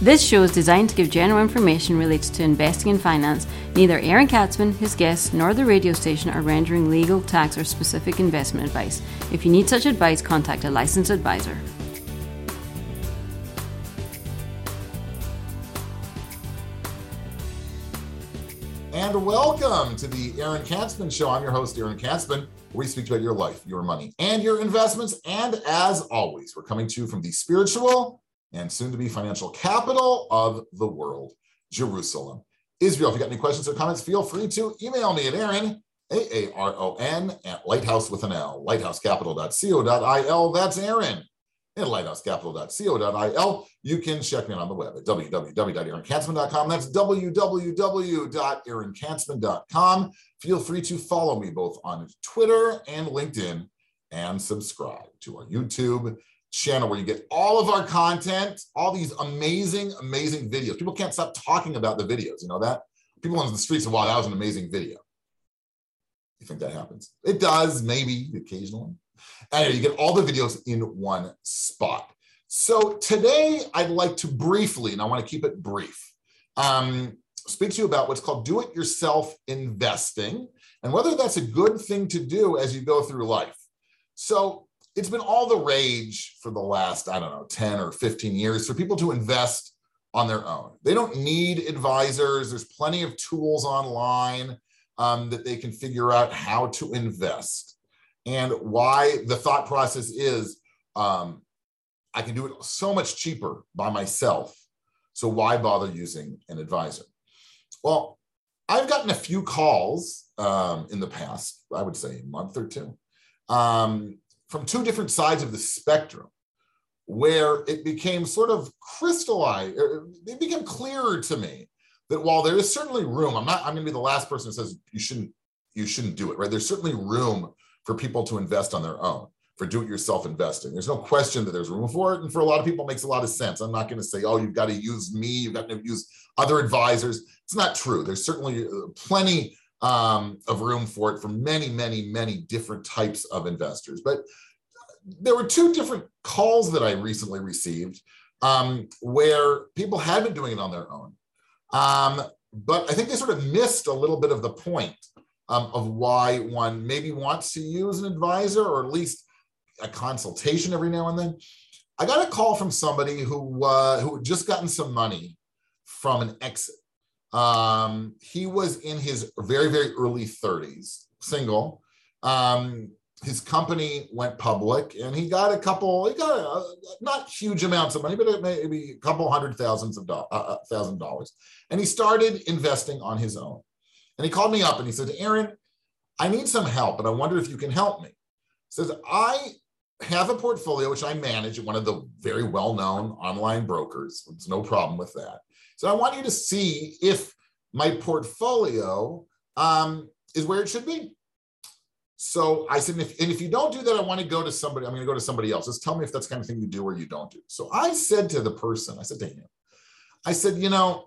This show is designed to give general information related to investing and finance. Neither Aaron Katsman, his guests, nor the radio station are rendering legal, tax, or specific investment advice. If you need such advice, contact a licensed advisor. And welcome to the Aaron Katsman Show. I'm your host, Aaron Katsman, where we speak about your life, your money, and your investments. And as always, we're coming to you from the spiritual and soon to be financial capital of the world, Jerusalem, Israel. If you got any questions or comments, feel free to email me at Aaron, A A R O N, at lighthouse with an L, lighthousecapital.co.il. That's Aaron at lighthousecapital.co.il. You can check me out on the web at www.aaronkatsman.com. That's www.aaronkatsman.com. Feel free to follow me both on Twitter and LinkedIn and subscribe to our YouTube channel where you get all of our content, all these amazing, amazing videos. People can't stop talking about the videos. You know that? People on the streets say, wow, that was an amazing video. You think that happens? It does, maybe occasionally. Anyway, you get all the videos in one spot. So today I'd like to briefly, and I want to keep it brief, um, speak to you about what's called do it yourself investing and whether that's a good thing to do as you go through life. So it's been all the rage for the last, I don't know, 10 or 15 years for people to invest on their own. They don't need advisors. There's plenty of tools online um, that they can figure out how to invest and why the thought process is um, I can do it so much cheaper by myself. So why bother using an advisor? Well, I've gotten a few calls um, in the past, I would say a month or two, um, from two different sides of the spectrum where it became sort of crystallized, it became clearer to me that while there is certainly room, I'm not, I'm going to be the last person that says you shouldn't, you shouldn't do it, right? There's certainly room for people to invest on their own for do-it-yourself investing. There's no question that there's room for it, and for a lot of people, it makes a lot of sense. I'm not going to say, "Oh, you've got to use me. You've got to use other advisors." It's not true. There's certainly uh, plenty um, of room for it for many, many, many different types of investors. But there were two different calls that I recently received um, where people had been doing it on their own, um, but I think they sort of missed a little bit of the point um, of why one maybe wants to use an advisor or at least a consultation every now and then. I got a call from somebody who uh, who had just gotten some money from an exit. Um, he was in his very very early 30s, single. Um, his company went public, and he got a couple. He got a, not huge amounts of money, but maybe a couple hundred thousands of do- uh, uh, thousand dollars, and he started investing on his own. And he called me up and he said, Aaron, I need some help, and I wonder if you can help me. He says, I have a portfolio which I manage at one of the very well-known online brokers. There's no problem with that. So I want you to see if my portfolio um, is where it should be. So I said, and if, and if you don't do that, I want to go to somebody. I'm going to go to somebody else. Just tell me if that's kind of thing you do or you don't do. So I said to the person, I said to him, I said, you know,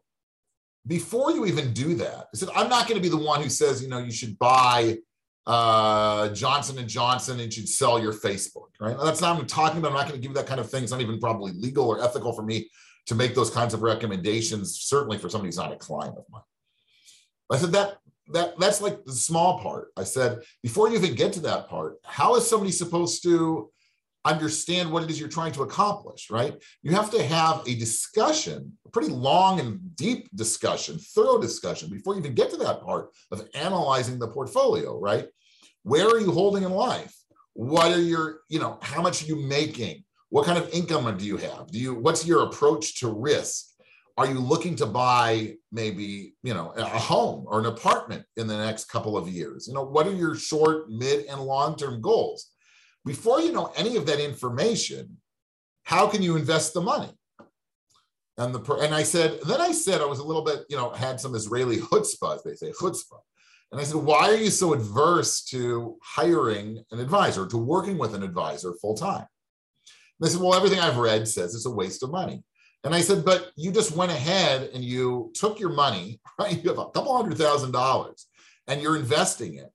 before you even do that, I said, I'm not going to be the one who says, you know, you should buy uh, Johnson and Johnson and should sell your Facebook, right? That's not I'm talking about. I'm not going to give you that kind of thing. It's not even probably legal or ethical for me to make those kinds of recommendations, certainly for somebody who's not a client of mine. I said that that that's like the small part. I said, before you even get to that part, how is somebody supposed to understand what it is you're trying to accomplish, right? You have to have a discussion, a pretty long and deep discussion, thorough discussion before you even get to that part of analyzing the portfolio, right? Where are you holding in life? What are your, you know, how much are you making? What kind of income do you have? Do you, what's your approach to risk? Are you looking to buy maybe, you know, a home or an apartment in the next couple of years? You know, what are your short, mid, and long-term goals? before you know any of that information, how can you invest the money? And the and I said, then I said I was a little bit, you know, had some Israeli chutzpah, as they say, chutzpah. And I said, why are you so adverse to hiring an advisor, to working with an advisor full time? They said, well, everything I've read says it's a waste of money. And I said, but you just went ahead and you took your money, right? You have a couple hundred thousand dollars and you're investing it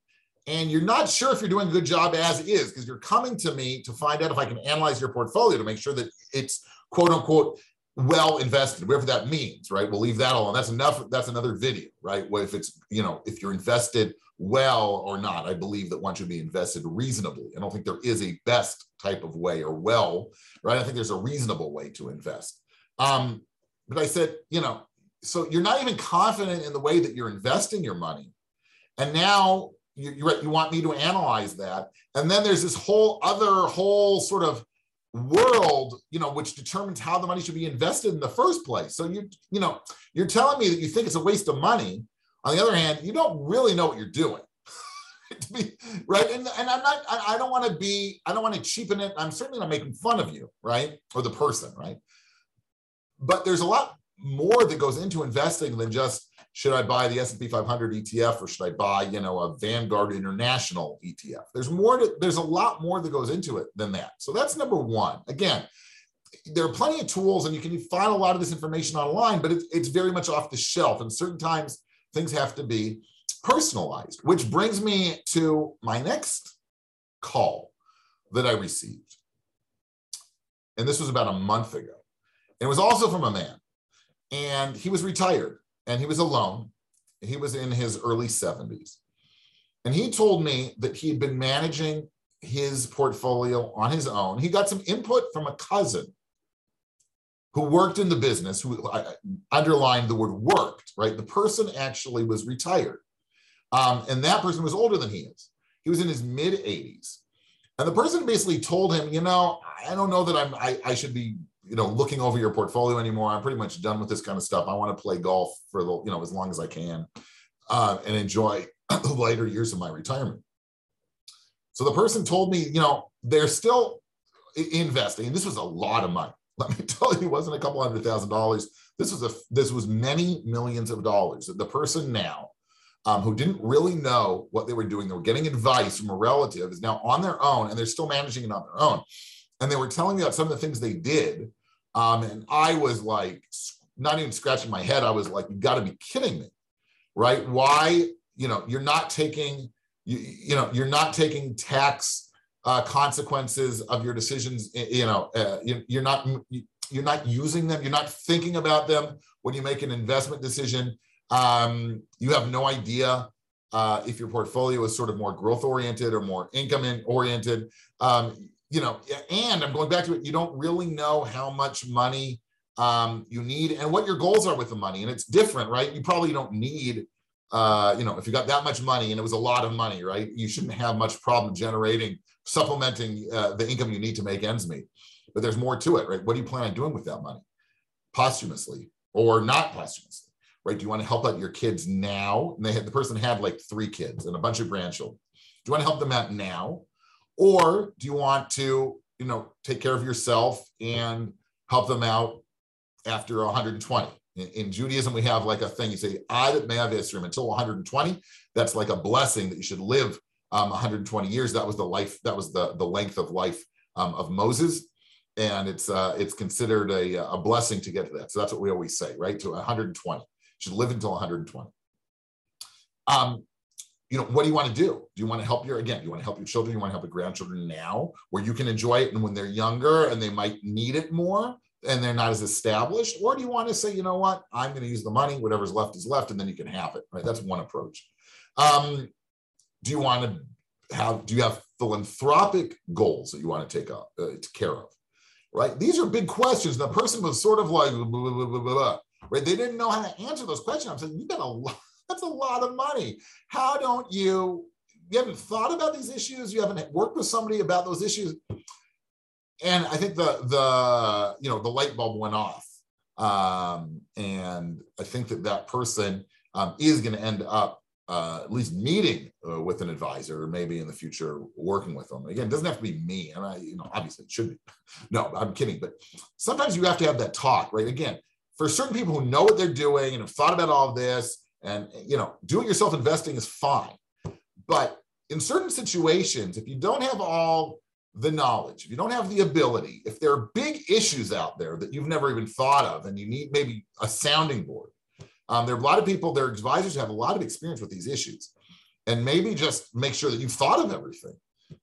and you're not sure if you're doing a good job as is because you're coming to me to find out if I can analyze your portfolio to make sure that it's quote unquote well invested, whatever that means, right? We'll leave that alone. That's enough. That's another video, right? Well, if it's, you know, if you're invested well or not, I believe that one should be invested reasonably. I don't think there is a best type of way or well, right? I think there's a reasonable way to invest. Um, but I said, you know, so you're not even confident in the way that you're investing your money. And now you, you want me to analyze that. And then there's this whole other whole sort of world, you know, which determines how the money should be invested in the first place. So you, you know, you're telling me that you think it's a waste of money. On the other hand, you don't really know what you're doing. be, right. And, and I'm not, I, I don't want to be, I don't want to cheapen it. I'm certainly not making fun of you, right? Or the person, right? But there's a lot more that goes into investing than just should I buy the S&P 500 ETF or should I buy, you know, a Vanguard International ETF? There's more to, there's a lot more that goes into it than that. So that's number one. Again, there are plenty of tools and you can find a lot of this information online, but it's, it's very much off the shelf. And certain times things have to be personalized, which brings me to my next call that I received. And this was about a month ago. And It was also from a man. And he was retired and he was alone. He was in his early 70s. And he told me that he had been managing his portfolio on his own. He got some input from a cousin who worked in the business, who underlined the word worked, right? The person actually was retired. Um, and that person was older than he is. He was in his mid 80s. And the person basically told him, you know, I don't know that I'm I, I should be you know looking over your portfolio anymore i'm pretty much done with this kind of stuff. I want to play golf for the you know as long as i can uh, and enjoy the later years of my retirement. So the person told me you know they're still investing and this was a lot of money. Let me tell you it wasn't a couple hundred thousand dollars. This was a this was many millions of dollars. The person now um, who didn't really know what they were doing they were getting advice from a relative is now on their own and they're still managing it on their own. And they were telling me about some of the things they did um, and I was like, not even scratching my head. I was like, you got to be kidding me, right? Why, you know, you're not taking, you, you know, you're not taking tax uh, consequences of your decisions. You know, uh, you, are not, you're not using them. You're not thinking about them when you make an investment decision. Um, you have no idea uh, if your portfolio is sort of more growth oriented or more income oriented. Um, you know, and I'm going back to it, you don't really know how much money um, you need and what your goals are with the money. And it's different, right? You probably don't need, uh, you know, if you got that much money and it was a lot of money, right? You shouldn't have much problem generating, supplementing uh, the income you need to make ends meet. But there's more to it, right? What do you plan on doing with that money? Posthumously or not posthumously, right? Do you want to help out your kids now? And they had the person had like three kids and a bunch of grandchildren. Do you want to help them out now? Or do you want to, you know, take care of yourself and help them out after 120? In, in Judaism, we have like a thing you say, Ad Me'av Yisrim, until 120. That's like a blessing that you should live um, 120 years. That was the life, that was the, the length of life um, of Moses. And it's uh, it's considered a, a blessing to get to that. So that's what we always say, right? To 120. You should live until 120. Um, you know, what do you want to do? Do you want to help your, again, you want to help your children, you want to help your grandchildren now where you can enjoy it and when they're younger and they might need it more and they're not as established? Or do you want to say, you know what, I'm going to use the money, whatever's left is left, and then you can have it, right? That's one approach. Um, do you want to have, do you have philanthropic goals that you want to take up, uh, care of? Right? These are big questions. The person was sort of like, blah, blah, blah, right? They didn't know how to answer those questions. I'm saying, you got a lot that's a lot of money. How don't you, you haven't thought about these issues? You haven't worked with somebody about those issues? And I think the, the you know, the light bulb went off. Um, and I think that that person um, is going to end up uh, at least meeting uh, with an advisor, or maybe in the future working with them. Again, it doesn't have to be me, and I, you know, obviously it should be. No, I'm kidding, but sometimes you have to have that talk, right? Again, for certain people who know what they're doing and have thought about all of this, and you know, do-it-yourself investing is fine. But in certain situations, if you don't have all the knowledge, if you don't have the ability, if there are big issues out there that you've never even thought of, and you need maybe a sounding board, um, there are a lot of people, their advisors have a lot of experience with these issues, and maybe just make sure that you've thought of everything.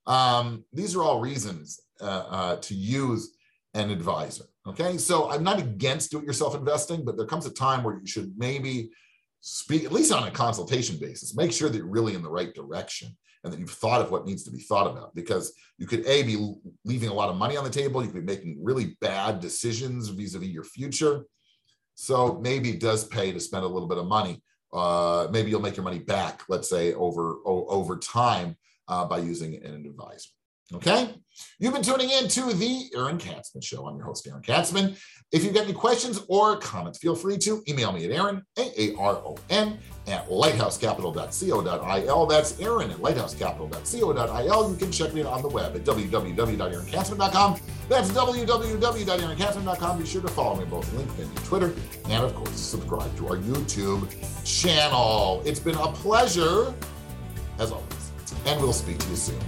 Um, these are all reasons uh, uh, to use an advisor. Okay. So I'm not against do it yourself investing, but there comes a time where you should maybe speak, at least on a consultation basis, make sure that you're really in the right direction and that you've thought of what needs to be thought about because you could a be leaving a lot of money on the table. You could be making really bad decisions vis-a-vis your future. So maybe it does pay to spend a little bit of money. Uh, maybe you'll make your money back let's say over over time uh, by using an advisor Okay. You've been tuning in to the Aaron Katsman Show. I'm your host, Aaron Katsman. If you've got any questions or comments, feel free to email me at Aaron, A-A-R-O-N, at lighthousecapital.co.il. That's Aaron at lighthousecapital.co.il. You can check me on the web at www.aaronkatsman.com. That's www.aaronkatsman.com. Be sure to follow me both LinkedIn and Twitter. And of course, subscribe to our YouTube channel. It's been a pleasure, as always. And we'll speak to you soon.